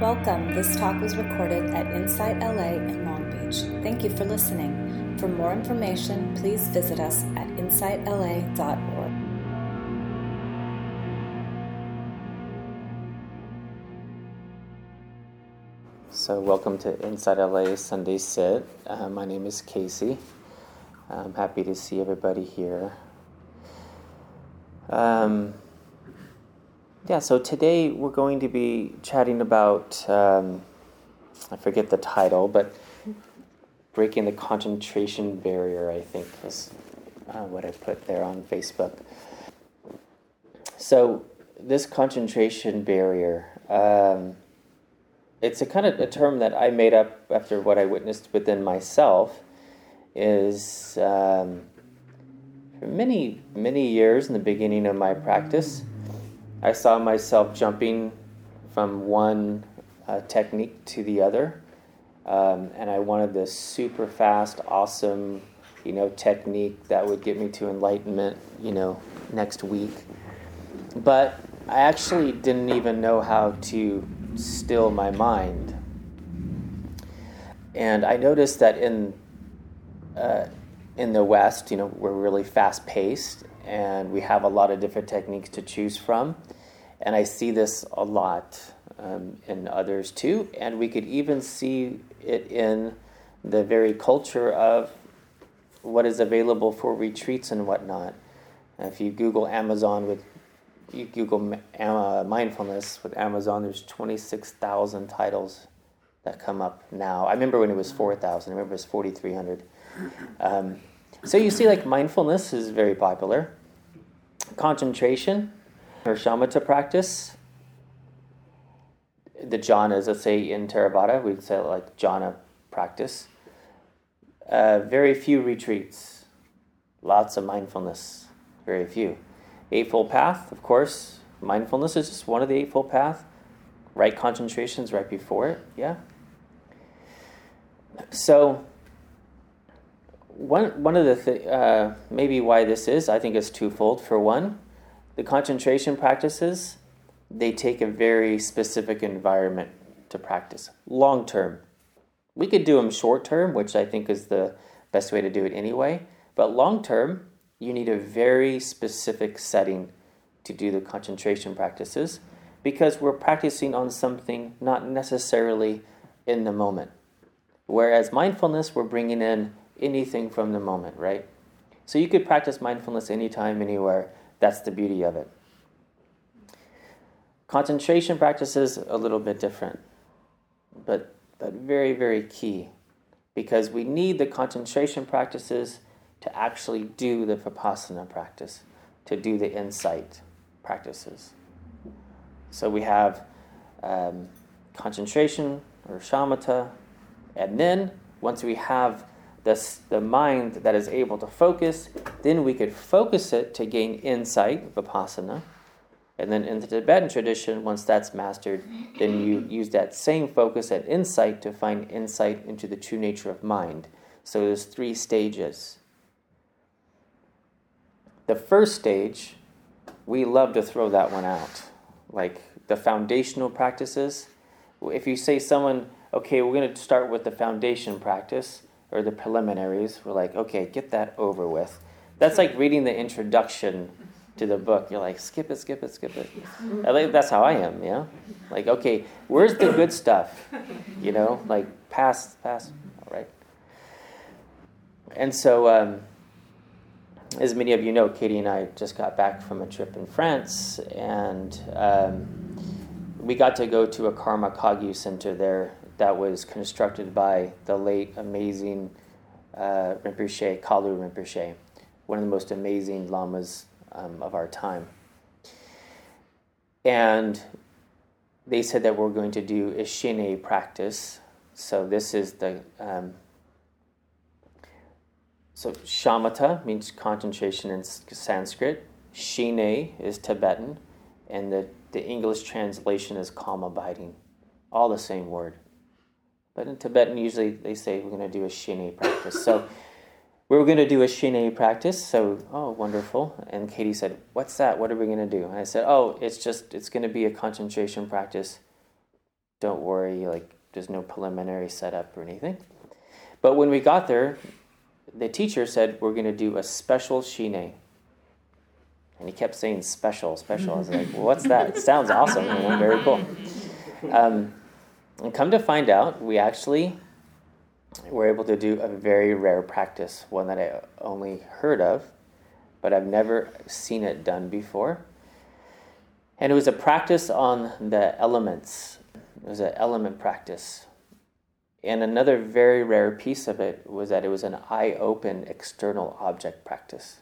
Welcome. This talk was recorded at Insight LA in Long Beach. Thank you for listening. For more information, please visit us at insightla.org. So, welcome to Insight LA Sunday Sit. Uh, my name is Casey. I'm happy to see everybody here. Um, yeah, so today we're going to be chatting about, um, I forget the title, but breaking the concentration barrier, I think is uh, what I put there on Facebook. So, this concentration barrier, um, it's a kind of a term that I made up after what I witnessed within myself. Is um, for many, many years in the beginning of my practice, I saw myself jumping from one uh, technique to the other. Um, and I wanted this super fast, awesome, you know, technique that would get me to enlightenment, you know, next week. But I actually didn't even know how to still my mind. And I noticed that in uh, in the West, you know, we're really fast paced and we have a lot of different techniques to choose from. And I see this a lot um, in others too. And we could even see it in the very culture of what is available for retreats and whatnot. If you Google Amazon with you Google uh, mindfulness with Amazon, there's 26,000 titles that come up now. I remember when it was 4,000. I remember it was 4,300. Um, so you see, like mindfulness is very popular. Concentration or shamatha practice. The jhanas, let's say in Theravada, we'd say like jhana practice. Uh, very few retreats, lots of mindfulness, very few. Eightfold Path, of course, mindfulness is just one of the Eightfold Path. Right concentrations right before it, yeah. So, one, one of the th- uh, maybe why this is, I think is twofold. For one, the concentration practices, they take a very specific environment to practice long term. We could do them short term, which I think is the best way to do it anyway. But long term, you need a very specific setting to do the concentration practices because we're practicing on something not necessarily in the moment. Whereas mindfulness, we're bringing in anything from the moment, right? So you could practice mindfulness anytime, anywhere. That's the beauty of it. Concentration practices a little bit different, but but very very key, because we need the concentration practices to actually do the vipassana practice, to do the insight practices. So we have um, concentration or shamatha, and then once we have this, the mind that is able to focus, then we could focus it to gain insight, vipassana. And then in the Tibetan tradition, once that's mastered, then you use that same focus and insight to find insight into the true nature of mind. So there's three stages. The first stage, we love to throw that one out. Like the foundational practices. If you say someone, okay, we're going to start with the foundation practice or the preliminaries, we're like, okay, get that over with. That's like reading the introduction to the book. You're like, skip it, skip it, skip it. I think that's how I am, yeah? Like, okay, where's the good stuff? You know, like, pass, pass, all right. And so, um, as many of you know, Katie and I just got back from a trip in France, and um, we got to go to a Karma Kagyu center there that was constructed by the late, amazing uh, Rinpoche, Kalu Rinpoche, one of the most amazing lamas um, of our time. And they said that we're going to do a shine practice. So this is the um, so shamatha means concentration in Sanskrit. Shine is Tibetan, and the, the English translation is calm abiding. All the same word. But in Tibetan, usually they say we're going to do a shine practice. So we were going to do a shine practice. So, oh, wonderful. And Katie said, What's that? What are we going to do? And I said, Oh, it's just, it's going to be a concentration practice Don't worry, like there's no preliminary setup or anything. But when we got there, the teacher said we're going to do a special shine. And he kept saying special, special. I was like, well, what's that? It sounds awesome. Very cool. Um, and come to find out, we actually were able to do a very rare practice, one that I only heard of, but I've never seen it done before. And it was a practice on the elements. It was an element practice. And another very rare piece of it was that it was an eye open external object practice.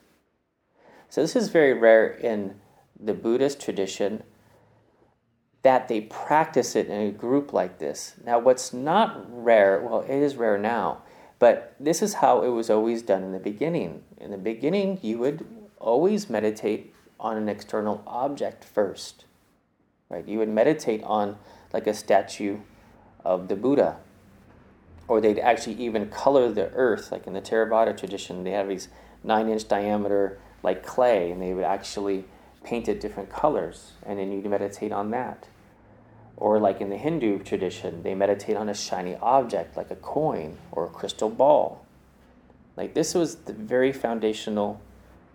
So, this is very rare in the Buddhist tradition that they practice it in a group like this. Now, what's not rare, well, it is rare now, but this is how it was always done in the beginning. In the beginning, you would always meditate on an external object first. Right? You would meditate on like a statue of the Buddha. Or they'd actually even color the earth, like in the Theravada tradition, they have these nine inch diameter like clay, and they would actually paint it different colors, and then you'd meditate on that. Or, like in the Hindu tradition, they meditate on a shiny object like a coin or a crystal ball. Like, this was the very foundational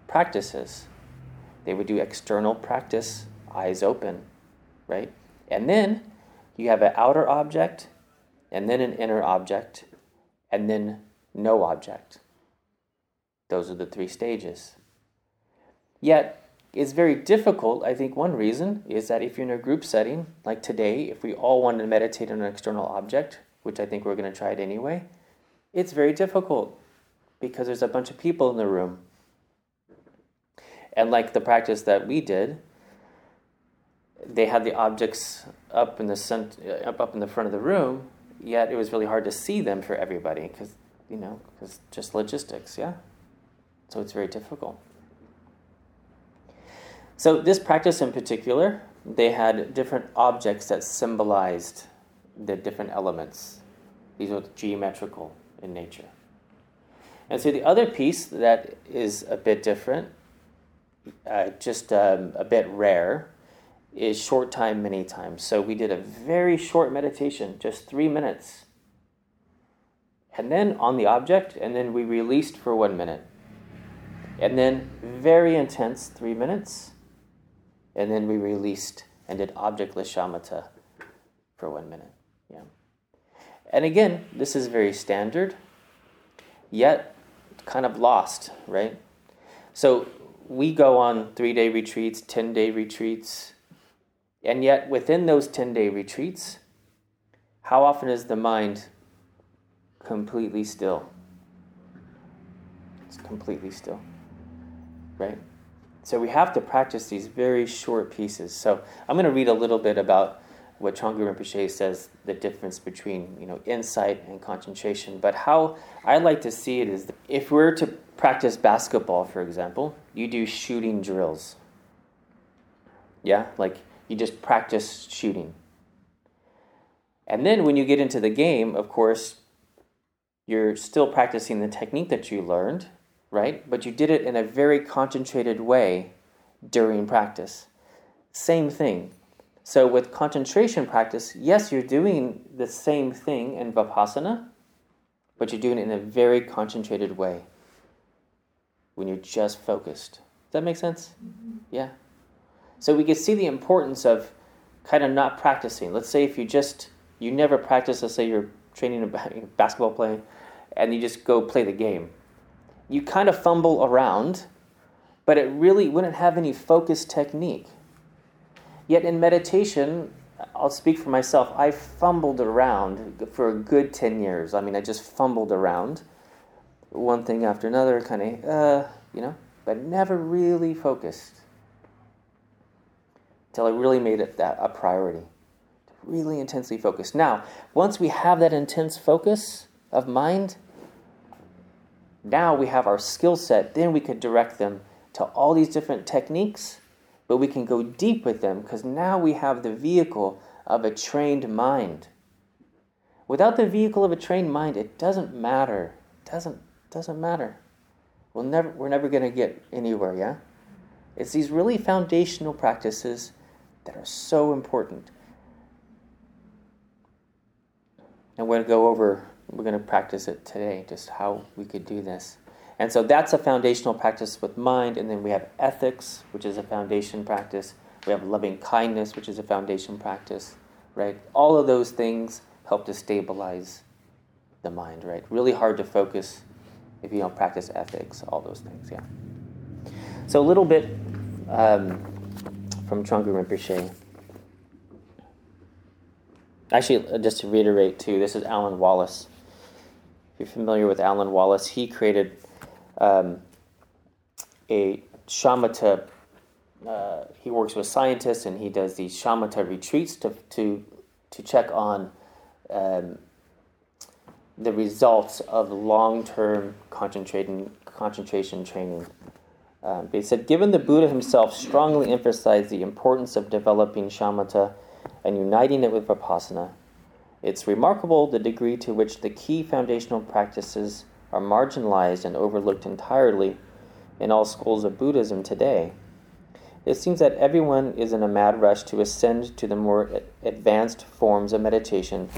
practices. They would do external practice, eyes open, right? And then you have an outer object, and then an inner object, and then no object. Those are the three stages. Yet, it's very difficult. I think one reason is that if you're in a group setting, like today, if we all want to meditate on an external object, which I think we're going to try it anyway, it's very difficult because there's a bunch of people in the room. And like the practice that we did, they had the objects up in the center, up up in the front of the room. Yet it was really hard to see them for everybody because you know because just logistics, yeah. So it's very difficult. So, this practice in particular, they had different objects that symbolized the different elements. These were geometrical in nature. And so, the other piece that is a bit different, uh, just um, a bit rare, is short time, many times. So, we did a very short meditation, just three minutes. And then on the object, and then we released for one minute. And then very intense, three minutes and then we released and did objectless shamatha for one minute. Yeah. And again, this is very standard, yet kind of lost, right? So we go on three day retreats, 10 day retreats, and yet within those 10 day retreats, how often is the mind completely still? It's completely still, right? So we have to practice these very short pieces. So I'm going to read a little bit about what Trungpa Rinpoche says the difference between you know insight and concentration. But how I like to see it is that if we're to practice basketball, for example, you do shooting drills. Yeah, like you just practice shooting. And then when you get into the game, of course, you're still practicing the technique that you learned, right? But you did it in a very concentrated way during practice. Same thing. So, with concentration practice, yes, you're doing the same thing in Vipassana, but you're doing it in a very concentrated way when you're just focused. Does that make sense? Mm-hmm. Yeah. So, we can see the importance of kind of not practicing. Let's say if you just, you never practice, let's say you're training a basketball playing, and you just go play the game you kind of fumble around, but it really wouldn't have any focused technique. Yet in meditation, I'll speak for myself, I fumbled around for a good 10 years. I mean, I just fumbled around, one thing after another, kind of, uh, you know, but never really focused. Until I really made it that a priority. Really intensely focused. Now, once we have that intense focus of mind, now we have our skill set, then we could direct them to all these different techniques, but we can go deep with them because now we have the vehicle of a trained mind. Without the vehicle of a trained mind, it doesn't matter. It doesn't doesn't matter. We'll never we're never going to get anywhere, yeah? It's these really foundational practices that are so important. And we're going to go over, we're going to practice it today, just how we could do this. And so that's a foundational practice with mind. And then we have ethics, which is a foundation practice. We have loving kindness, which is a foundation practice, right? All of those things help to stabilize the mind, right? Really hard to focus if you don't practice ethics, all those things, yeah. So a little bit um, from Trungpa Rinpoche. Actually, uh, just to reiterate too, this is Alan Wallace. You're familiar with Alan Wallace, he created um, a shamatha. Uh, he works with scientists and he does these shamatha retreats to to to check on um, the results of long-term concentration concentration training. Um, they said, given the Buddha himself strongly emphasized the importance of developing shamatha and uniting it with vipassana, it's remarkable the degree to which the key foundational practices are marginalized and overlooked entirely in all schools of Buddhism today. It seems that everyone is in a mad rush to ascend to the more advanced forms of meditation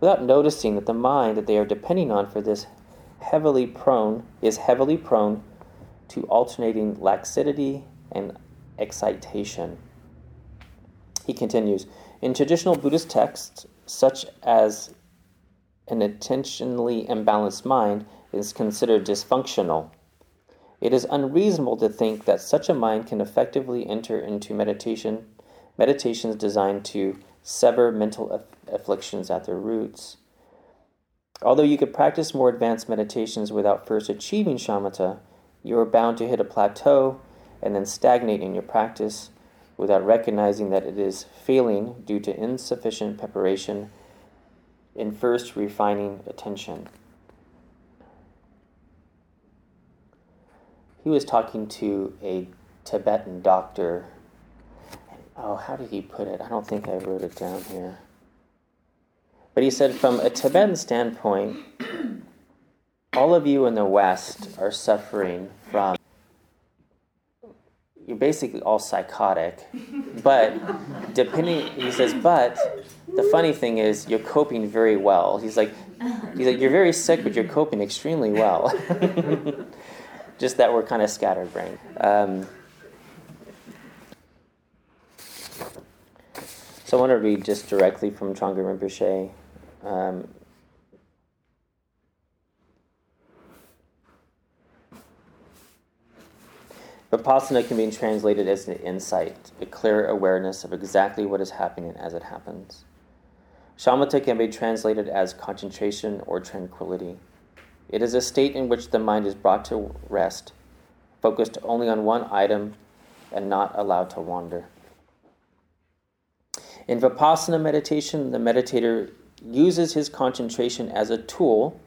without noticing that the mind that they are depending on for this heavily prone is heavily prone to alternating laxity and excitation. He continues In traditional Buddhist texts, such as an intentionally imbalanced mind is considered dysfunctional. It is unreasonable to think that such a mind can effectively enter into meditation, meditations designed to sever mental aff- afflictions at their roots. Although you could practice more advanced meditations without first achieving shamatha, you are bound to hit a plateau and then stagnate in your practice without recognizing that it is failing due to insufficient preparation in first refining attention. he was talking to a Tibetan doctor. Oh, how did he put it? I don't think I wrote it down here. But he said, from a Tibetan standpoint, all of you in the West are suffering from. You're basically all psychotic, but depending, he says, but the funny thing is, you're coping very well. He's like, he's like, you're very sick, but you're coping extremely well. just that we're kind of scatterbrained. Um, so I want to read just directly from Trungpa Rinpoche. Um, Vipassana can be translated as an insight, a clear awareness of exactly what is happening as it happens. Shamatha can be translated as concentration or tranquility. It is a state in which the mind is brought to rest, focused only on one item and not allowed to wander. In Vipassana meditation, the meditator uses his concentration as a tool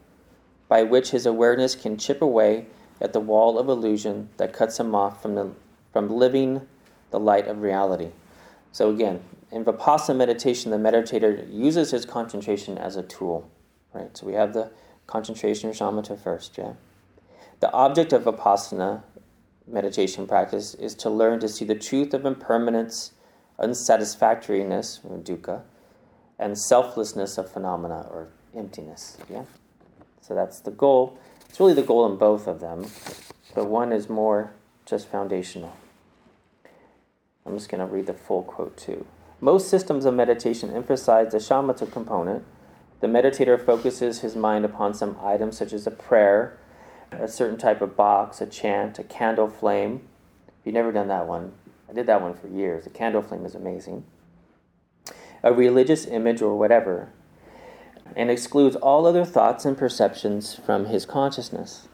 by which his awareness can chip away at the wall of illusion that cuts him off from, the, from living the light of reality. So, again, in Vipassana meditation, the meditator uses his concentration as a tool. Right? So we have the concentration or shamatha first, yeah. The object of vipassana meditation practice is to learn to see the truth of impermanence, unsatisfactoriness, or dukkha, and selflessness of phenomena or emptiness, yeah. So that's the goal. It's really the goal in both of them, but one is more just foundational. I'm just going to read the full quote too. Most systems of meditation emphasize the shamatha component the meditator focuses his mind upon some item such as a prayer, a certain type of box, a chant, a candle flame. If you've never done that one, I did that one for years. The candle flame is amazing. A religious image or whatever, and excludes all other thoughts and perceptions from his consciousness.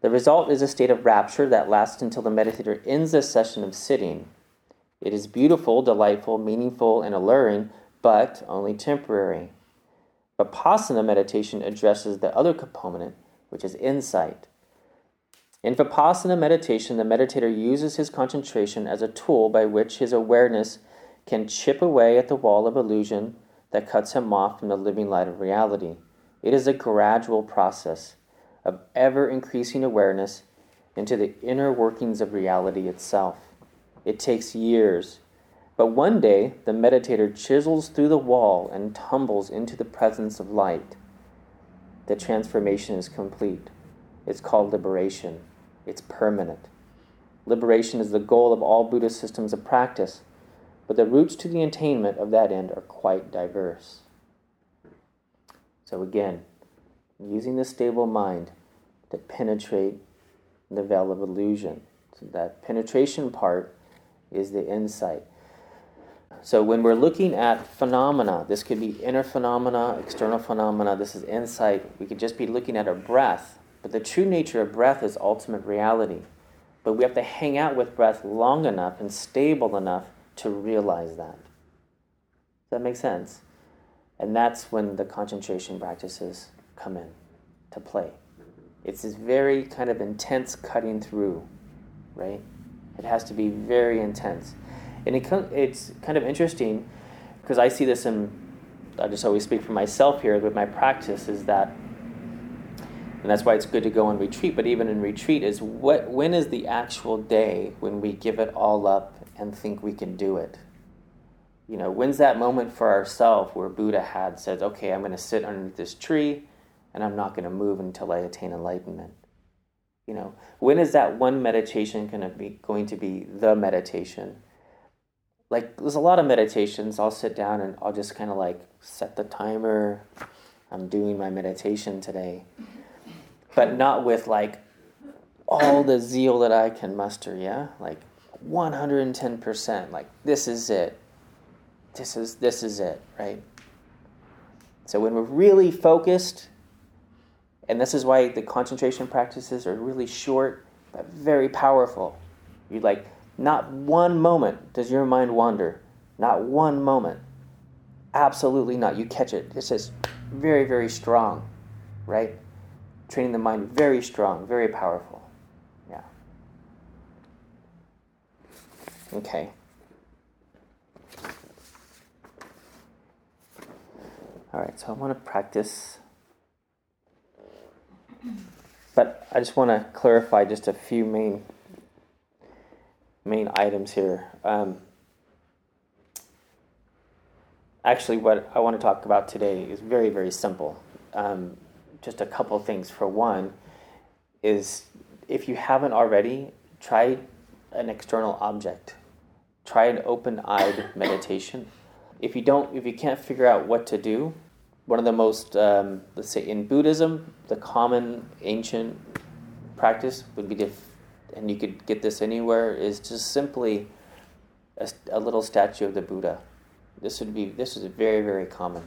The result is a state of rapture that lasts until the meditator ends the session of sitting. It is beautiful, delightful, meaningful, and alluring, but only temporary. Vipassana meditation addresses the other component, which is insight. In Vipassana meditation, the meditator uses his concentration as a tool by which his awareness can chip away at the wall of illusion that cuts him off from the living light of reality. It is a gradual process of ever increasing awareness into the inner workings of reality itself. It takes years, But one day, the meditator chisels through the wall and tumbles into the presence of light. The transformation is complete. It's called liberation. It's permanent. Liberation is the goal of all Buddhist systems of practice, but the routes to the attainment of that end are quite diverse. So, again, using the stable mind to penetrate the veil of illusion. So, that penetration part is the insight. So, when we're looking at phenomena, this could be inner phenomena, external phenomena, this is insight. We could just be looking at our breath, but the true nature of breath is ultimate reality. But we have to hang out with breath long enough and stable enough to realize that. Does that make sense? And that's when the concentration practices come in to play. It's this very kind of intense cutting through, right? It has to be very intense. And it, it's kind of interesting because I see this in, I just always speak for myself here with my practice, is that and that's why it's good to go on retreat but even in retreat is what when is the actual day when we give it all up and think we can do it. You know when's that moment for ourselves where buddha had said okay i'm going to sit underneath this tree and i'm not going to move until i attain enlightenment. You know when is that one meditation going to be going to be the meditation? Like there's a lot of meditations. I'll sit down and i'll just kind of like set the timer. I'm doing my meditation today. But not with like all the zeal that I can muster, yeah? Like 110%. Like this is it. This is this is it, right? So when we're really focused and this is why the concentration practices are really short but very powerful. You like not one moment does your mind wander. Not one moment. Absolutely not. You catch it. It's just very, very strong, right? training the mind very strong, very powerful. Yeah. Okay. All right, so I want to practice. But I just want to clarify just a few main main items here. Um, actually, what I want to talk about today is very, very simple. Um, just a couple things. For one, is if you haven't already, try an external object. Try an open-eyed meditation. If you don't, if you can't figure out what to do, one of the most, um, let's say, in Buddhism, the common ancient practice would be to, and you could get this anywhere, is just simply a, a little statue of the Buddha. This would be this is very very common,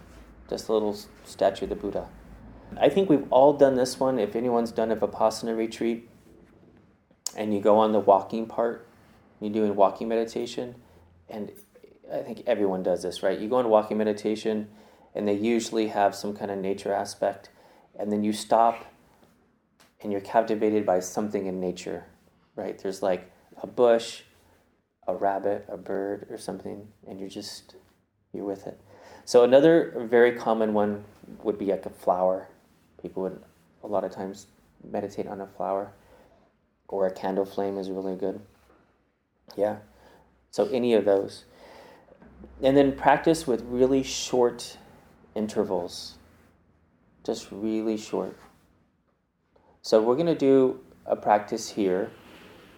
just a little statue of the Buddha I think we've all done this one. If anyone's done a Vipassana retreat and you go on the walking part, you're doing walking meditation, and I think everyone does this, right? You go on walking meditation and they usually have some kind of nature aspect, and then you stop and you're captivated by something in nature, right? There's like a bush, a rabbit, a bird, or something, and you're just, you're with it. So, another very common one would be like a flower People would a lot of times meditate on a flower or a candle flame is really good. Yeah. So any of those. And then practice with really short intervals. Just really short. So we're going to do a practice here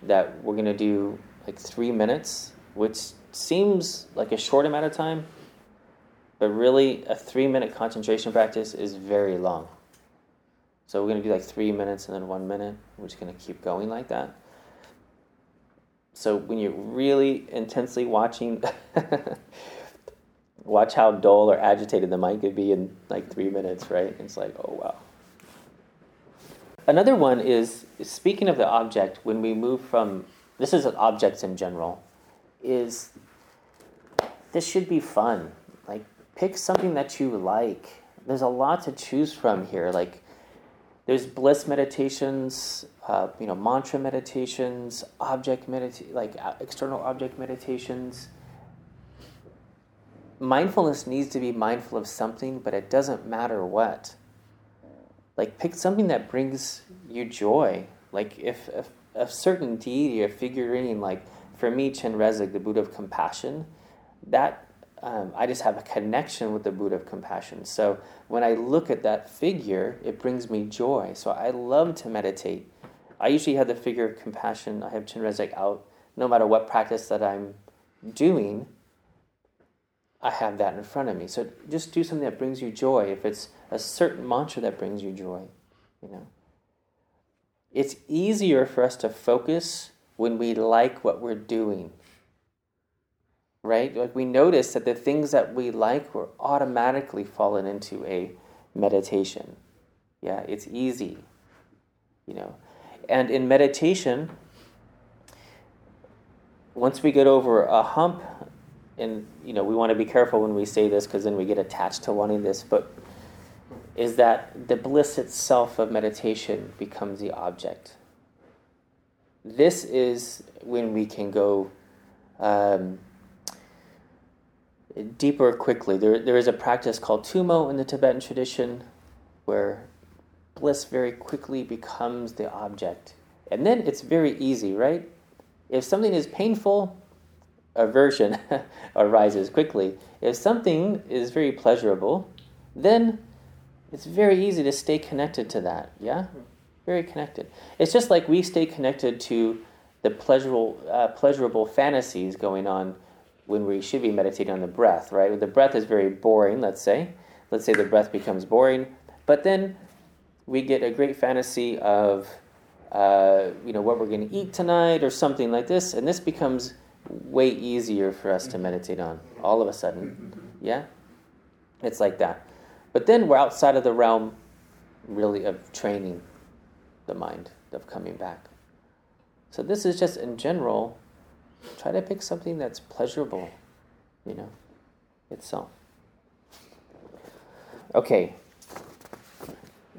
that we're going to do like three minutes, which seems like a short amount of time, but really a three minute concentration practice is very long. So we're going to do like three minutes and then one minute. We're just going to keep going like that. So when you're really intensely watching, watch how dull or agitated the mind could be in like three minutes, right? It's like, oh wow. Another one is speaking of the object, when we move from, this is objects in general, is this should be fun. Like pick something that you like. There's a lot to choose from here. Like there's bliss meditations, uh, you know, mantra meditations, object medita- like uh, external object meditations. Mindfulness needs to be mindful of something, but it doesn't matter what. Like pick something that brings you joy. Like if, if a certain deity or figurine, like for me, Chenrezig, the Buddha of compassion, that um, I just have a connection with the Buddha of compassion. So when I look at that figure, it brings me joy. So I love to meditate. I usually have the figure of compassion. I have Chenrezig out no matter what practice that I'm doing. I have that in front of me. So just do something that brings you joy. If it's a certain mantra that brings you joy, you know. It's easier for us to focus when we like what we're doing. Right? Like we notice that the things that we like we're automatically fallen into a meditation. Yeah, it's easy. You know. And in meditation, once we get over a hump and you know we want to be careful when we say this because then we get attached to wanting this but is that the bliss itself of meditation becomes the object this is when we can go um, deeper quickly there, there is a practice called tumo in the tibetan tradition where bliss very quickly becomes the object and then it's very easy right if something is painful aversion arises quickly. If something is very pleasurable, then it's very easy to stay connected to that. Yeah? Very connected. It's just like we stay connected to the pleasurable, uh, pleasurable fantasies going on when we should be meditating on the breath, right? The breath is very boring, let's say. Let's say the breath becomes boring, but then we get a great fantasy of, uh, you know, what we're going to eat tonight or something like this, and this becomes way easier for us to meditate on all of a sudden. Yeah? It's like that. But then we're outside of the realm, really, of training the mind, of coming back. So, this is just in general, try to pick something that's pleasurable, you know, itself. Okay.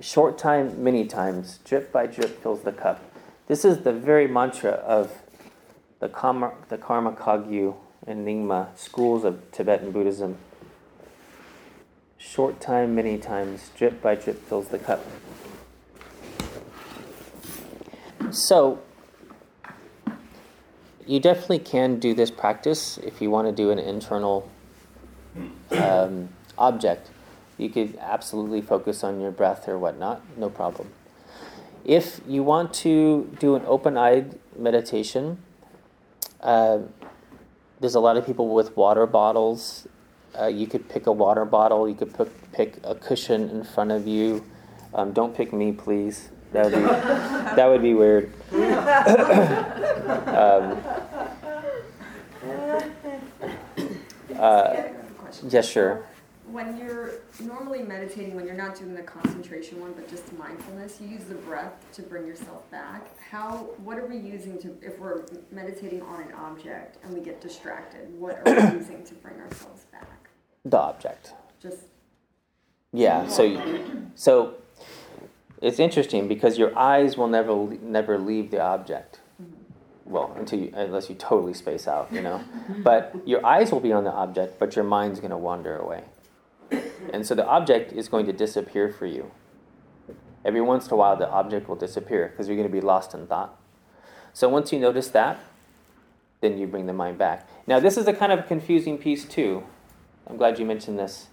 Short time, many times, drip by drip fills the cup. This is the very mantra of the Karma, the Karma Kagyu and Nyingma schools of Tibetan Buddhism. Short time, many times, drip by drip fills the cup. So, you definitely can do this practice if you want to do an internal um, object. You could absolutely focus on your breath or whatnot, no problem. If you want to do an open eyed meditation, uh, there's a lot of people with water bottles. Uh, you could pick a water bottle. You could pick, pick a cushion in front of you. Um, don't pick me, please. That would be, that would be weird. um, uh, yeah, sure when you're normally meditating, when you're not doing the concentration one, but just mindfulness, you use the breath to bring yourself back. How, what are we using to, if we're meditating on an object and we get distracted, what are we using to bring ourselves back? The object. Just. Yeah. So, so it's interesting because your eyes will never never leave the object. Well, until you, unless you totally space out, you know. but your eyes will be on the object, but your mind's going to wander away. And so the object is going to disappear for you. Every once in a while, the object will disappear because you're going to be lost in thought. So once you notice that, then you bring the mind back. Now, this is a kind of confusing piece, too. I'm glad you mentioned this.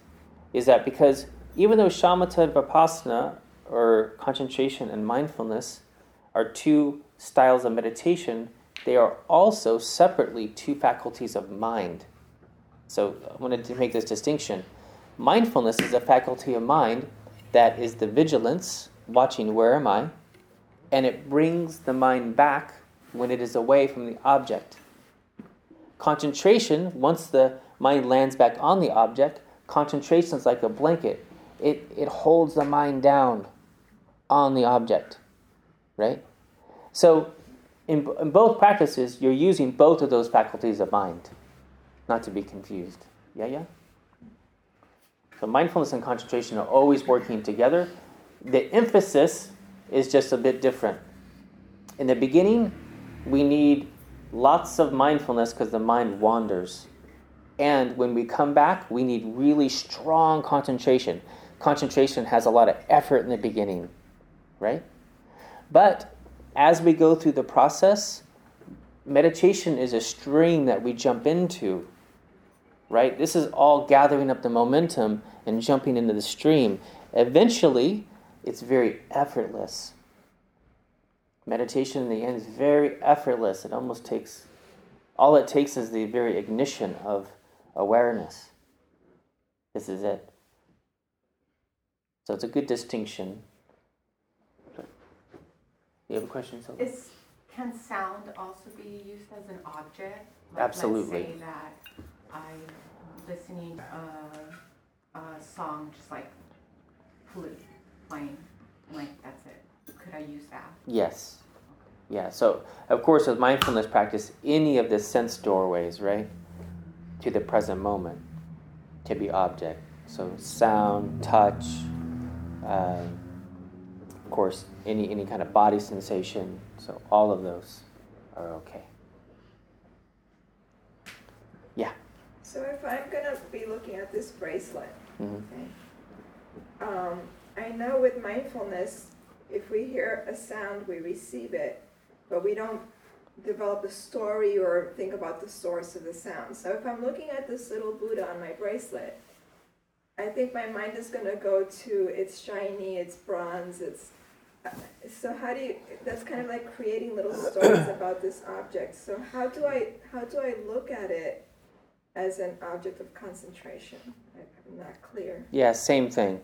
Is that because even though shamatha and vipassana, or concentration and mindfulness, are two styles of meditation, they are also separately two faculties of mind. So I wanted to make this distinction. Mindfulness is a faculty of mind that is the vigilance, watching where am I, and it brings the mind back when it is away from the object. Concentration, once the mind lands back on the object, concentration is like a blanket. It, it holds the mind down on the object, right? So, in, in both practices, you're using both of those faculties of mind, not to be confused. Yeah, yeah? So mindfulness and concentration are always working together. The emphasis is just a bit different. In the beginning, we need lots of mindfulness because the mind wanders. And when we come back, we need really strong concentration. Concentration has a lot of effort in the beginning, right? But as we go through the process, meditation is a stream that we jump into right? This is all gathering up the momentum and jumping into the stream. Eventually, it's very effortless. Meditation in the end is very effortless. It almost takes, all it takes is the very ignition of awareness. This is it. So it's a good distinction. You have a question, Sylvia? Is, can sound also be used as an object? Like, Absolutely. Let's say that I'm listening a, a song just like flute playing, like that's it. Could I use that? Yes. Yeah. So, of course, with mindfulness practice, any of the sense doorways, right, to the present moment, to be object. So, sound, touch, of course, any any kind of body sensation. So, all of those are okay. Yeah. So if I'm gonna be looking at this bracelet, hmm okay, um, I know with mindfulness, if we hear a sound, we receive it, but we don't develop a story or think about the source of the sound. So if I'm looking at this little Buddha on my bracelet, I think my mind is gonna go to it's shiny, it's bronze, it's. So how do you? That's kind of like creating little stories about this object. So how do I how do I look at it as an object of concentration? I'm not clear. Yeah, same thing.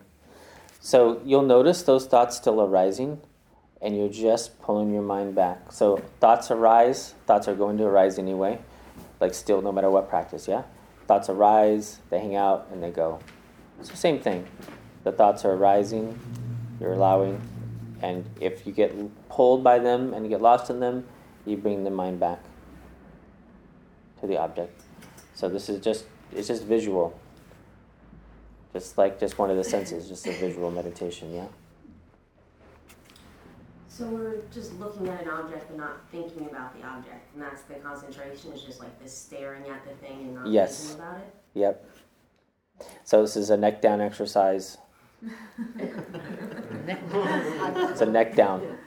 So you'll notice those thoughts still arising, and you're just pulling your mind back. So thoughts arise, thoughts are going to arise anyway, like still, no matter what practice, yeah? Thoughts arise, they hang out, and they go. so same thing. The thoughts are arising, you're allowing, and if you get pulled by them and you get lost in them, you bring the mind back to the object. So this is just, it's just visual. Just like just one of the senses, just a visual meditation, yeah? So we're just looking at an object but not thinking about the object, and that's the concentration. Is just like this staring at the thing and not Yes. thinking about it. Yep. So this is a neck down exercise. It's a neck down.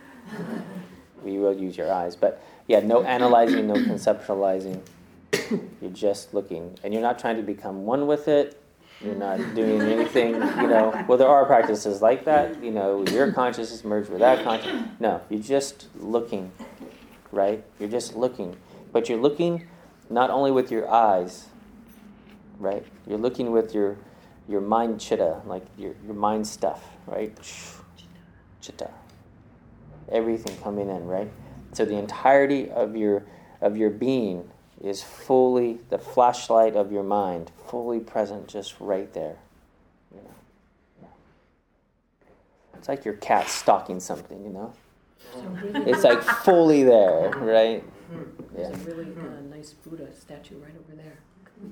We will use your eyes, but yeah, no analyzing, no conceptualizing. You're just looking, and you're not trying to become one with it. You're not doing anything, you know. Well, there are practices like that, you know, your consciousness merged with that consciousness. No, you're just looking, right? You're just looking, but you're looking not only with your eyes, right? You're looking with your your mind chitta, like your, your mind stuff, right? Chitta. Everything coming in, right? So the entirety of your of your being is fully the flashlight of your mind, fully present just right there. You know? Yeah. It's like your cat stalking something, you know? It's like fully there, right? There's a really uh, nice Buddha statue right over there.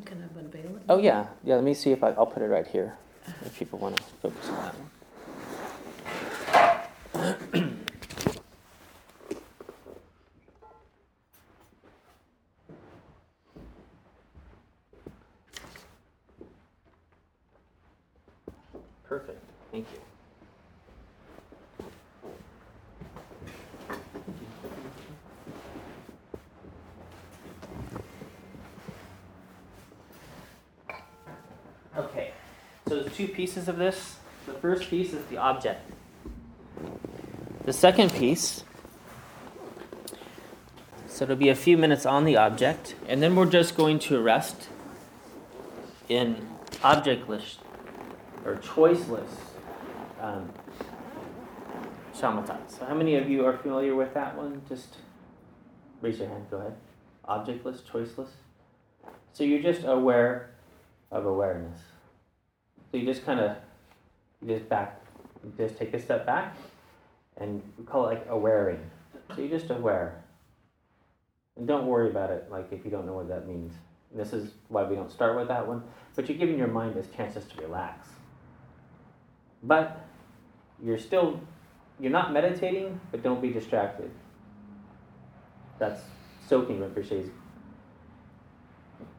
Can of unveil it? Oh yeah, yeah. Let me see if I, I'll put it right here. If people want to focus on that one. Perfect. Thank you. Okay, so there's two pieces of this. The first piece is the object. The second piece, so it'll be a few minutes on the object, and then we're just going to rest in objectless or choiceless um, shamatha. So, how many of you are familiar with that one? Just raise your hand. Go ahead. Objectless, choiceless. So you're just aware of awareness. So you just kind of, just back, just take a step back, and we call it like awareing. So you're just aware. And don't worry about it, like if you don't know what that means. And this is why we don't start with that one. But you're giving your mind this chances to relax. But you're still, you're not meditating, but don't be distracted. That's Tsoknyi Rinpoche's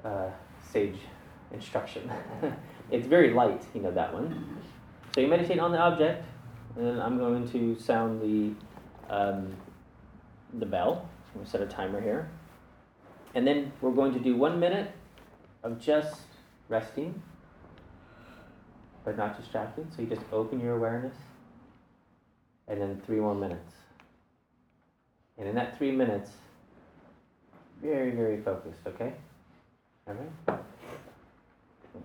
uh, sage instruction. it's very light, you know that one. So you meditate on the object, and I'm going to sound the um, the bell. I'm going to set a timer here, and then we're going to do one minute of just resting, but not distracted. So you just open your awareness, and then three more minutes. And in that three minutes, very, very focused, okay? All right? Okay.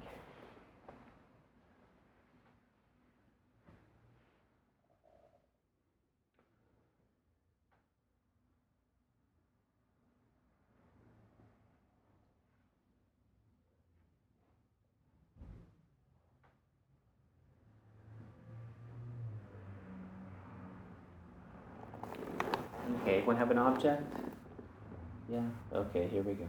Okay, everyone have an object? Yeah, okay, here we go.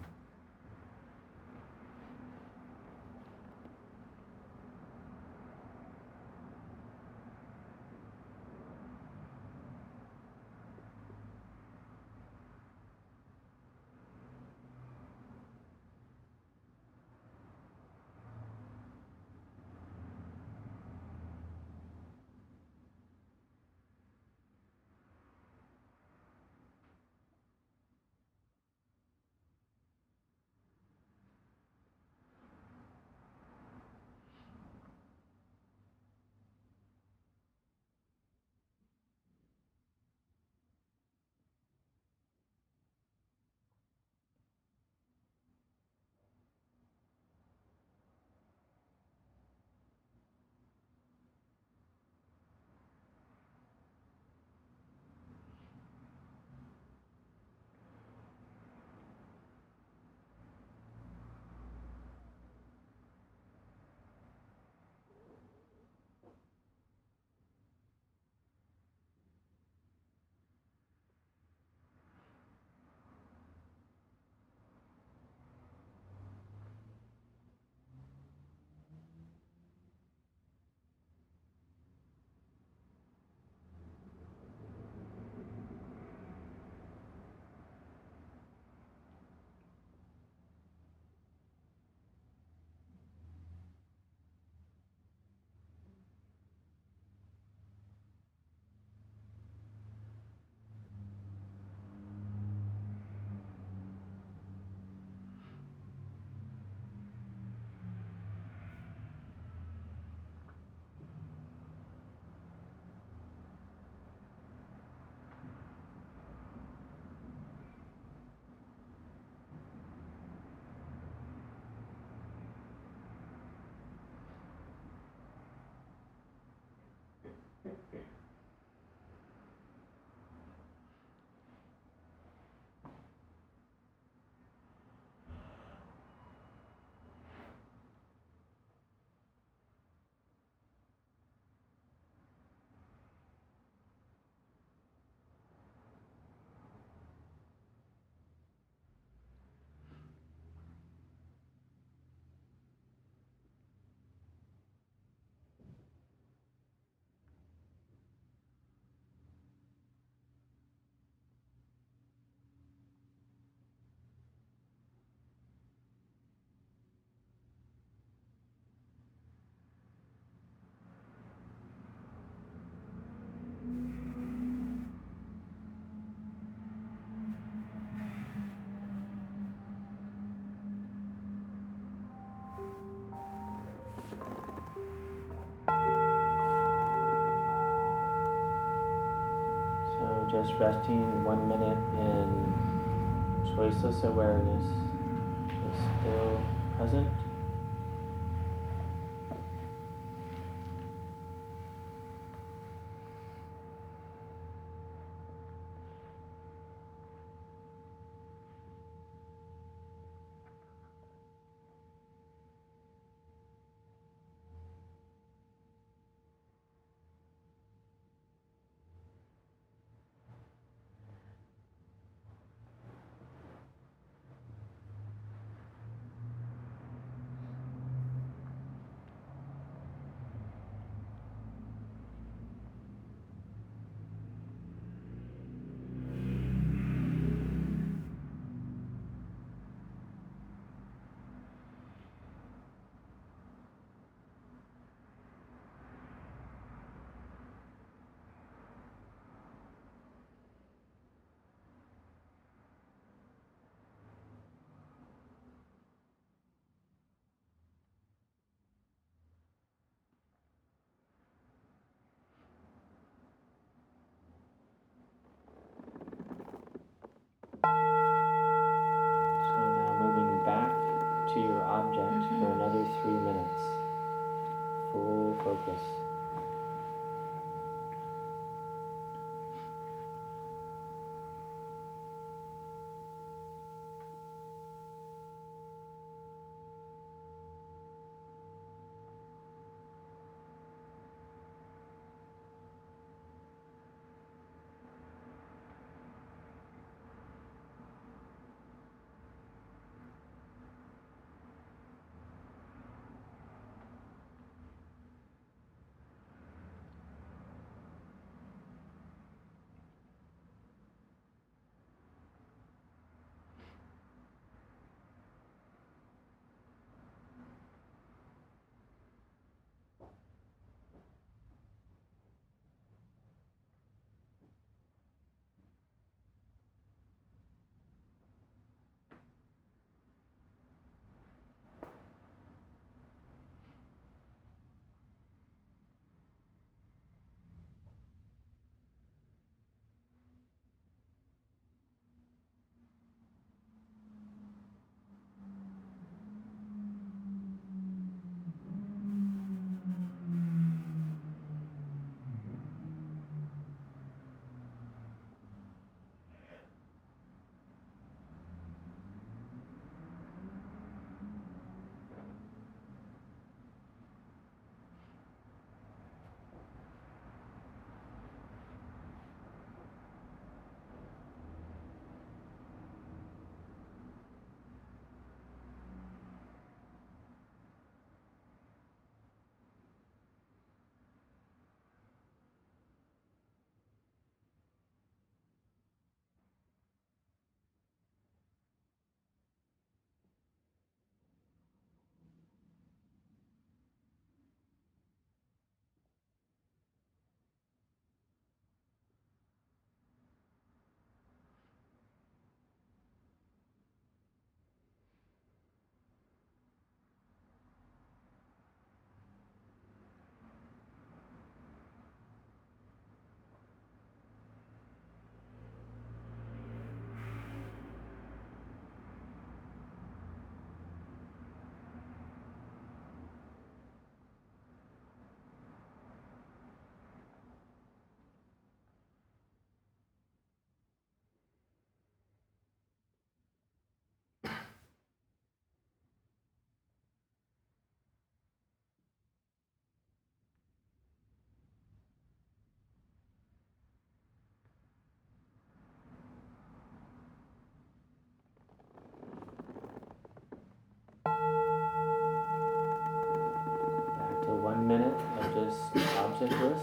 Just resting one minute in choiceless awareness is still present. Full focus. Just objectless.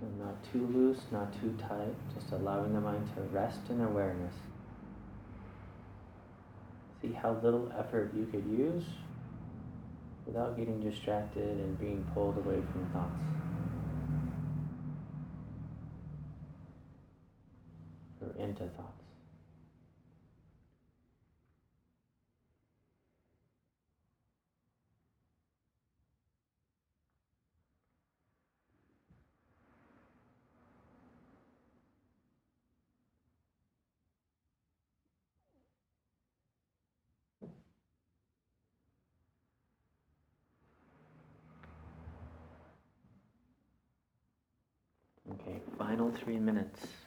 So not too loose, not too tight, just allowing the mind to rest in awareness. How little effort you could use without getting distracted and being pulled away from thoughts. Or into thoughts. Okay, three minutes.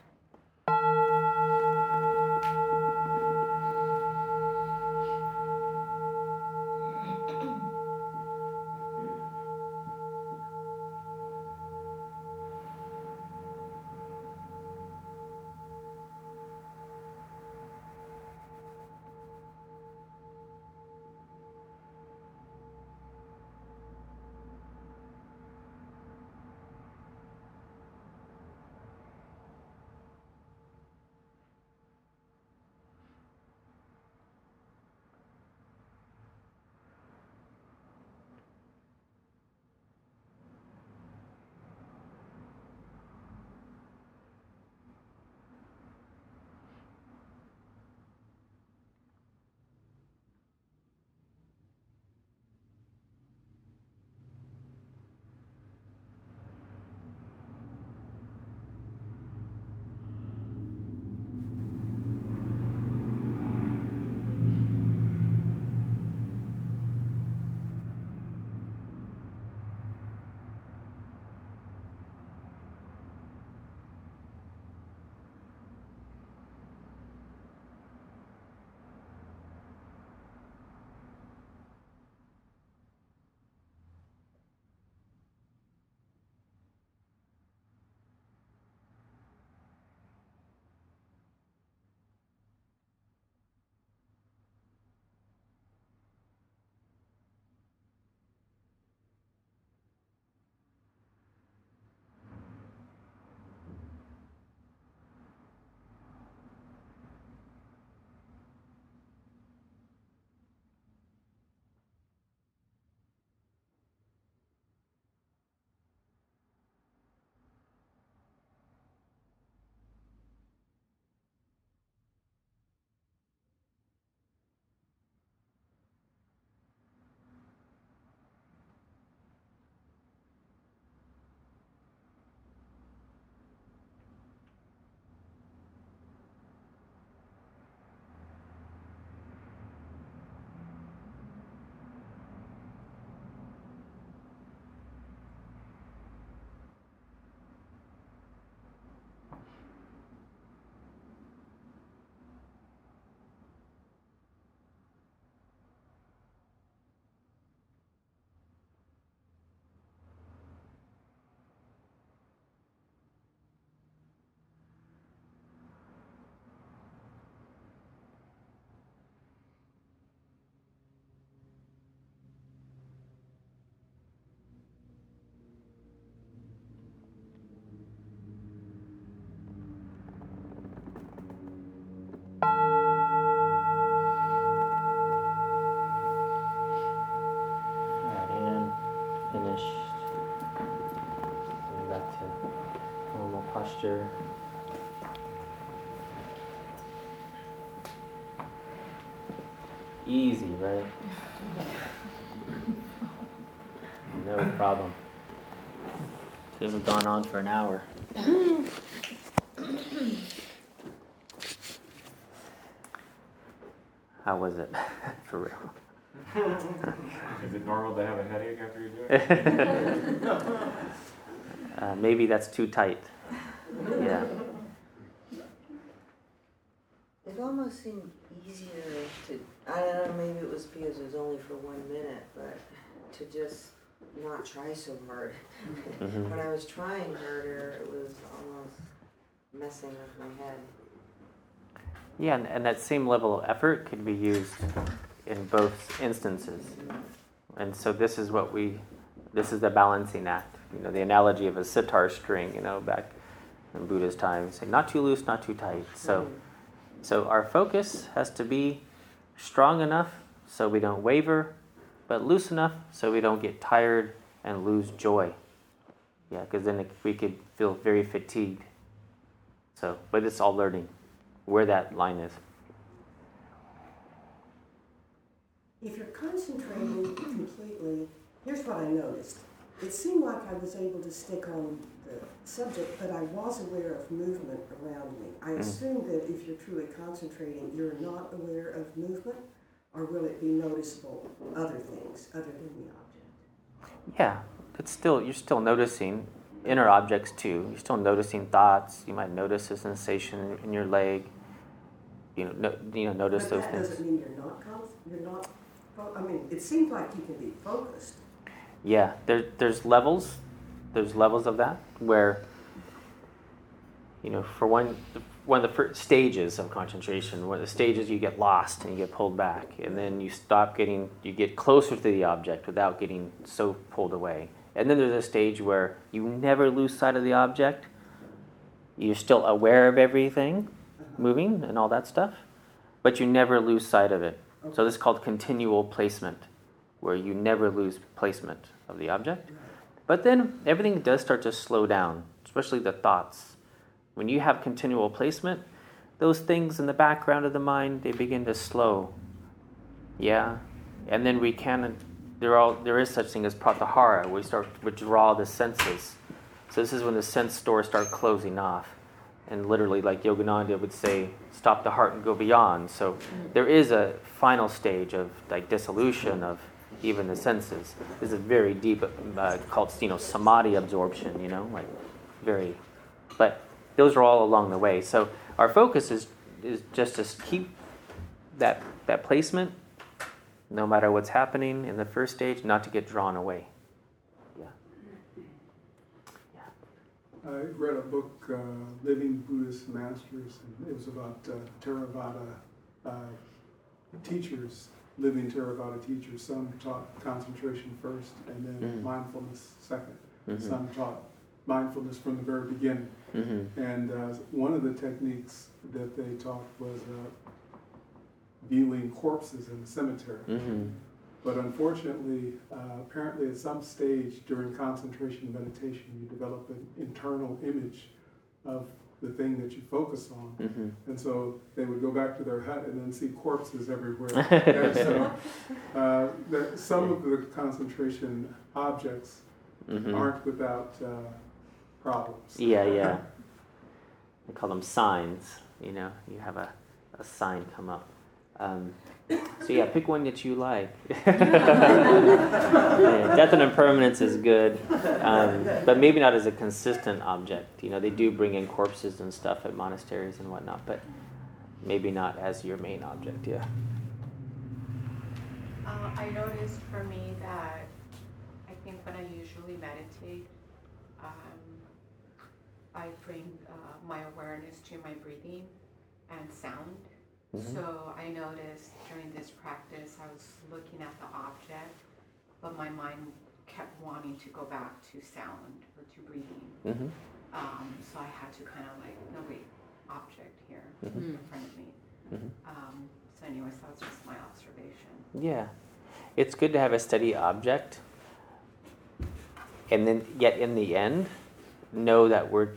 Posture. Easy, right? No problem. Could have gone on for an hour. How was it? for real. Is it normal to have a headache after you do it? uh, maybe that's too tight. Yeah. It almost seemed easier to, I don't know, maybe it was because it was only for one minute, but to just not try so hard. Mhm. When I was trying harder, it was almost messing with my head. Yeah, and, and that same level of effort could be used in both instances. And so this is what we, this is the balancing act. You know, the analogy of a sitar string, you know, back in Buddha's time, say not too loose, not too tight. So, so our focus has to be strong enough so we don't waver, but loose enough so we don't get tired and lose joy. Yeah, because then it, we could feel very fatigued. So, but it's all learning where that line is. If you're concentrating completely, here's what I noticed. It seemed like I was able to stick on the subject, but I was aware of movement around me. I Mm. assume that if you're truly concentrating, you're not aware of movement, or will it be noticeable other things other than the object? Yeah, it's still you're still noticing inner objects too. You're still noticing thoughts. You might notice a sensation in your leg. You know, no, you know, notice but those that things. doesn't mean you're not con- you're not. I mean, it seems like you can be focused. Yeah, there, there's levels. There's levels of that where, you know, for one, one of the first stages of concentration, one of the stages you get lost and you get pulled back, and then you stop getting, you get closer to the object without getting so pulled away. And then there's a stage where you never lose sight of the object. You're still aware of everything moving and all that stuff, but you never lose sight of it. So this is called continual placement, where you never lose placement of the object. But then everything does start to slow down, especially the thoughts. When you have continual placement, those things in the background of the mind they begin to slow. Yeah, and then we can there all there is such thing as pratyahara. We start to withdraw the senses. So this is when the sense doors start closing off, and literally, like Yogananda would say, stop the heart and go beyond. So mm. there is a final stage of like dissolution of even the senses. This is very deep, uh, called you know samadhi absorption. You know, like very, but those are all along the way. So our focus is is just to keep that that placement, no matter what's happening in the first stage, not to get drawn away. Yeah. I read a book, uh, Living Buddhist Masters, and it was about uh, Theravada uh, teachers, living Theravada teachers. Some taught concentration first, and then Mhm. mindfulness 2nd Mhm. Some taught mindfulness from the very beginning. Mm-hmm. And uh, one of the techniques that they taught was uh, viewing corpses in the cemetery. Mm-hmm. But unfortunately, uh, apparently at some stage during concentration meditation, you develop an internal image of the thing that you focus on. Mm-hmm. And so they would go back to their hut and then see corpses everywhere. and so uh, that some of the concentration objects Mm-hmm. aren't without uh, problems. Yeah, yeah. They call them signs. You know, you have a, a sign come up. Um, so yeah, pick one that you like. yeah, death and impermanence is good, um, but maybe not as a consistent object. You know, they do bring in corpses and stuff at monasteries and whatnot, but maybe not as your main object. Yeah. Uh, I noticed for me that I think when I usually meditate, um, I bring uh, my awareness to my breathing and sound. Mhm. So I noticed during this practice, I was looking at the object, but my mind kept wanting to go back to sound or to breathing. Mm-hmm. Um, so I had to kind of like, no wait, object here Mhm. in front of me. Mhm. Um, so anyways, that was just my observation. Yeah, it's good to have a steady object, and then yet in the end, know that we're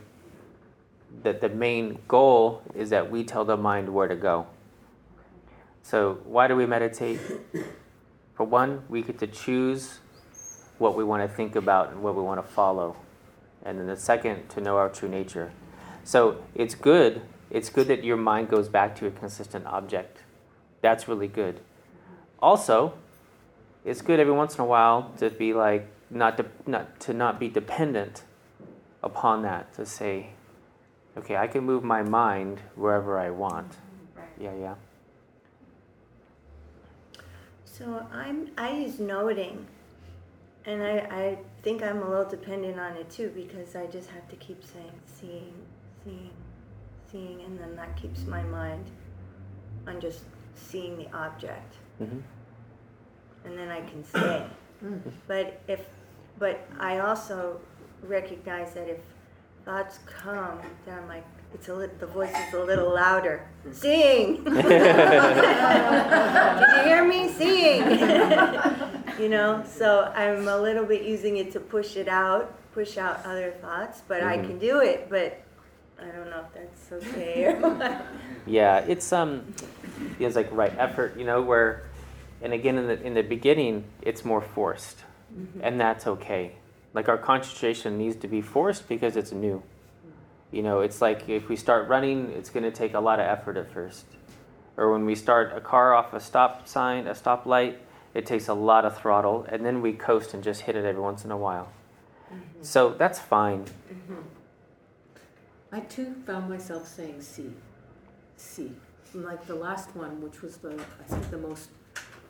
that the main goal is that we tell the mind where to go. So, why do we meditate? For one, we get to choose what we want to think about and what we want to follow. And then the second, to know our true nature. So, it's good. It's good that your mind goes back to a consistent object. That's really good. Also, it's good every once in a while to be like not to not to not be dependent upon that to say okay i can move my mind wherever i want yeah yeah So I'm I use noting, and I I think I'm a little dependent on it too because I just have to keep saying seeing, seeing, seeing, and then that keeps my mind on just seeing the object, mm-hmm. and then I can stay. But if but I also recognize that if thoughts come, then I'm like it's a li- the voice is a little louder. Sing. Did you hear me? Sing. you know, so I'm a little bit using it to push it out, push out other thoughts, but I Mhm. can do it, but I don't know if that's okay yeah it's um it's like right effort you know where and again in the in the beginning it's more forced and that's okay like our concentration needs to be forced because it's new you know it's like if we start running it's going to take a lot of effort at first. Or when we start a car off a stop sign a stop light it takes a lot of throttle and then we coast and just hit it every once in a while. So that's fine. I too found myself saying see, see. Like the last one, which was the, I think the most,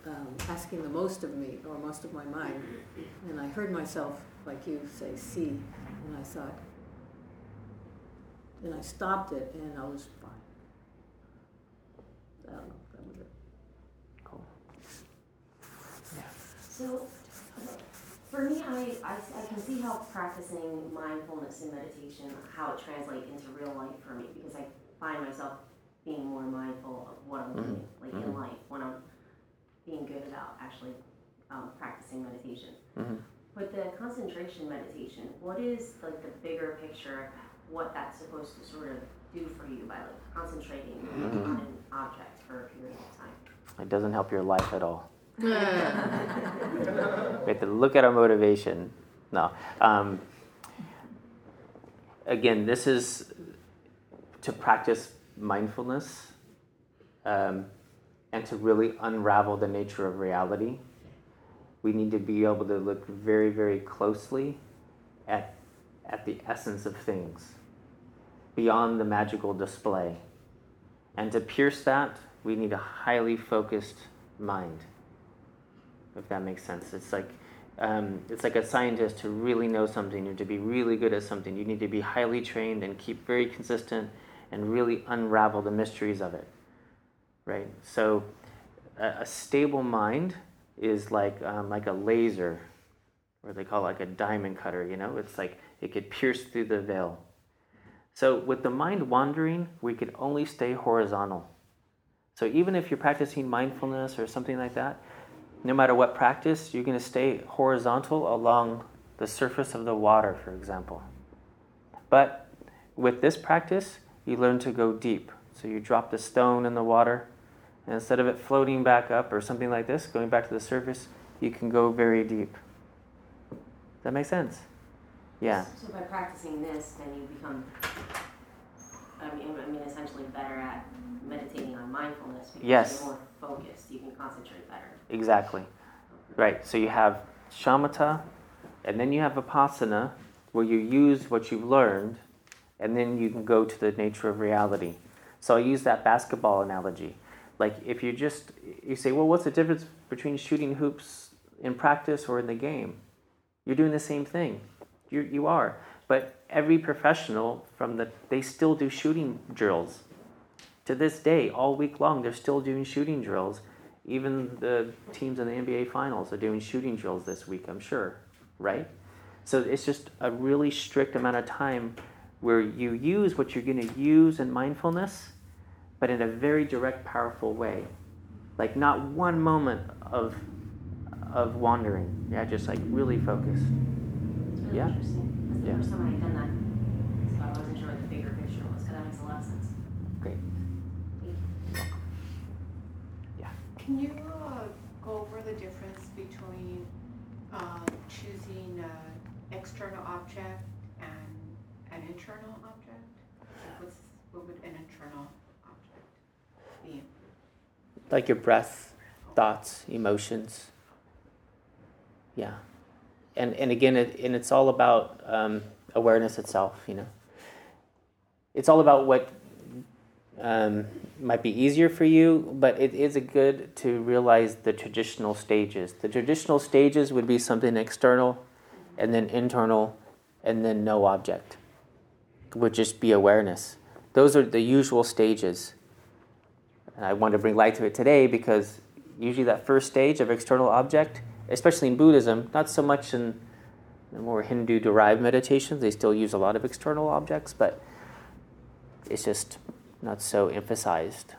um, asking the most of me, or most of my mind. And I heard myself, like you, say see, and I thought, then I stopped it and I was fine. I don't know, that was it. cool So, for me, I, I, I can see how practicing mindfulness and meditation, how it translates into real life for me, because I find myself being more mindful of what I'm doing, like in Mhm. life, when I'm being good about actually um, practicing meditation. hmm With the concentration meditation, what is like the bigger picture, of what that's supposed to sort of do for you by like concentrating Mhm. on an object for a period of time? it doesn't help your life at all We have to look at our motivation. No. Um, again, this is to practice mindfulness um, and to really unravel the nature of reality. We need to be able to look very, very closely at, at the essence of things beyond the magical display. And to pierce that, we need a highly focused mind if that makes sense. It's like um, it's like a scientist to really know something or to be really good at something. You need to be highly trained and keep very consistent and really unravel the mysteries of it, right? So a, a stable mind is like um, like a laser, or they call it like a diamond cutter. You know, it's like it could pierce through the veil. So with the mind wandering, we could only stay horizontal. So even if you're practicing mindfulness or something like that, no matter what practice, you're going to stay horizontal along the surface of the water, for example. But with this practice, you learn to go deep. So you drop the stone in the water, and instead of it floating back up or something like this, going back to the surface, you can go very deep. Does that make sense? Yeah. So by practicing this, then you become, I mean, I mean, essentially better at meditating on mindfulness because Yes. you're more focused. You can concentrate better. Exactly. Right. So you have shamatha, and then you have vipassana, where you use what you've learned, and then you can go to the nature of reality. So I use that basketball analogy. Like if you just you say, well, what's the difference between shooting hoops in practice or in the game? You're doing the same thing. You you are. But every professional from the they still do shooting drills. To this day, all week long, they're still doing shooting drills. Even the teams in the NBA finals are doing shooting drills this week, I'm sure, right? So it's just a really strict amount of time where you use what you're going to use in mindfulness, but in a very direct, powerful way. Like not one moment of of wandering. Yeah, just like really focused really Yeah. interesting. That's the Yeah. first time I had done that. Can you uh, go over the difference between um, choosing an external object and an internal object? Like what's, what would an internal object be? Like your breath, thoughts, emotions. Yeah. And, and again, it, and it's all about um, awareness itself, you know. It's all about what um, might be easier for you, but it is good to realize the traditional stages. The traditional stages would be something external, and then internal, and then no object. Would just be awareness. Those are the usual stages. And I want to bring light to it today because usually that first stage of external object, especially in Buddhism, not so much in the more Hindu derived meditations, they still use a lot of external objects, but it's just not so emphasized.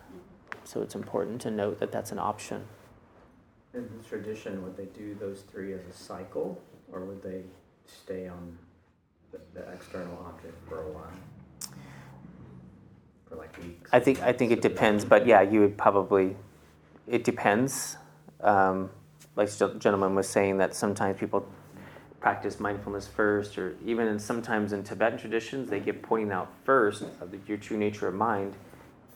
So it's important to note that that's an option. In the tradition, would they do those three as a cycle, or would they stay on the, the external object for a while? For like weeks? I think I think it depends, but yeah, you would probably. It depends. Um, like the gentleman was saying that sometimes people practice mindfulness first, or even in, sometimes in Tibetan traditions, they get pointing out first the, your true nature of mind,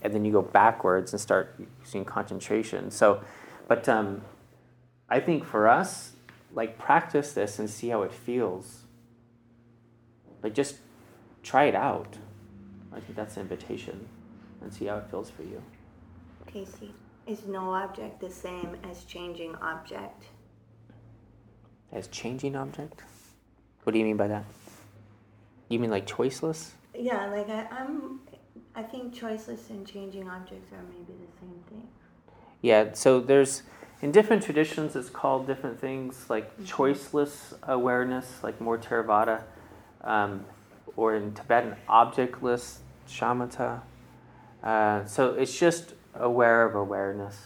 and then you go backwards and start using concentration. So, but um, I think for us, like practice this and see how it feels. Like just try it out. I think that's an invitation, and see how it feels for you. Casey, is no object the same as changing object? As changing object? What do you mean by that? You mean like choiceless? Yeah, like I, I'm, I think choiceless and changing objects are maybe the same thing. Yeah, so there's, in different traditions, it's called different things like mm-hmm. choiceless awareness, like more Theravada, um, or in Tibetan, objectless shamatha. Uh, so it's just aware of awareness.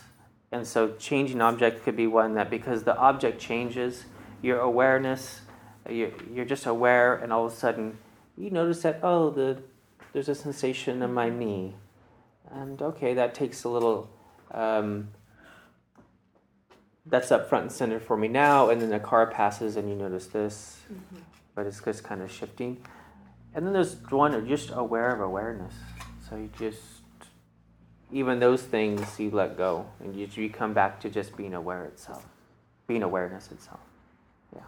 And so changing object could be one that because the object changes, your awareness, you're, you're just aware, and all of a sudden you notice that, oh, the, there's a sensation in my knee. And okay, that takes a little, um, that's up front and center for me now, and then the car passes and you notice this, mm-hmm. but it's just kind of shifting. And then there's one just aware of awareness. So you just, even those things you let go, and you, you come back to just being aware itself, being awareness itself. Yeah.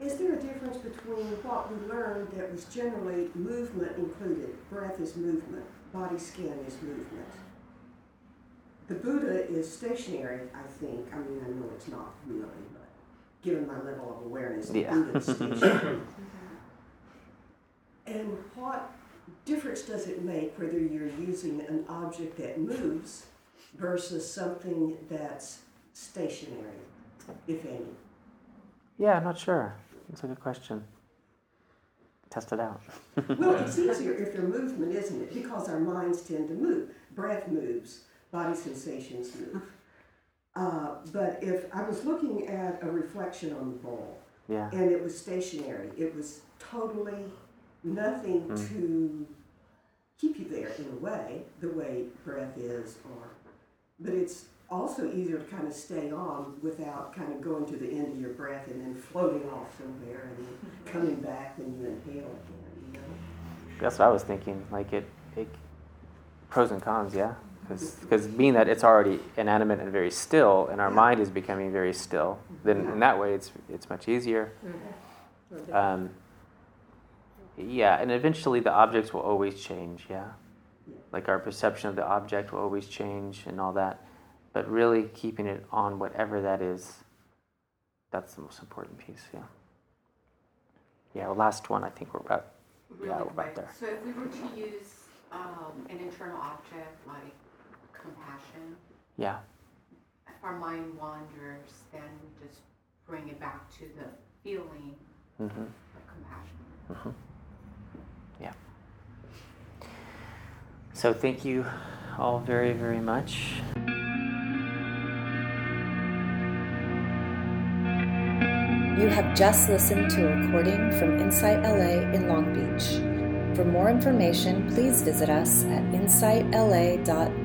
Is there a difference between what we learned that was generally movement included? Breath is movement, body scan is movement. The Buddha is stationary, I think. I mean, I know it's not really, but given my level of awareness, the yeah. Buddha is stationary. and what difference does it make whether you're using an object that moves versus something that's stationary, if any? Yeah, I'm not sure. That's a good question. Test it out. well, it's easier if there's movement, isn't it? Because our minds tend to move. Breath moves, body sensations move. Uh, but if I was looking at a reflection on the bowl, yeah. and it was stationary, it was totally nothing mm. to keep you there in a way, the way breath is, or but it's also easier to kind of stay on without kind of going to the end of your breath and then floating off somewhere and then coming back when you inhale again, you know? That's what I was thinking. Like it, it pros and cons, yeah. Because being that it's already inanimate and very still, and our mind is becoming very still, then in that way it's it's much easier. Mm-hmm. Um, yeah, and eventually the objects will always change. Yeah, like our perception of the object will always change and all that but really keeping it on whatever that is, that's the most important piece, yeah. Yeah, last one, I think we're about, really yeah, we're about there. So if we were to use um, an internal object like compassion, yeah. If our mind wanders, then we just bring it back to the feeling mm-hmm. of compassion. Mm-hmm. So thank you all very, very much. You have just listened to a recording from Insight LA in Long Beach. For more information, please visit us at insightla.org.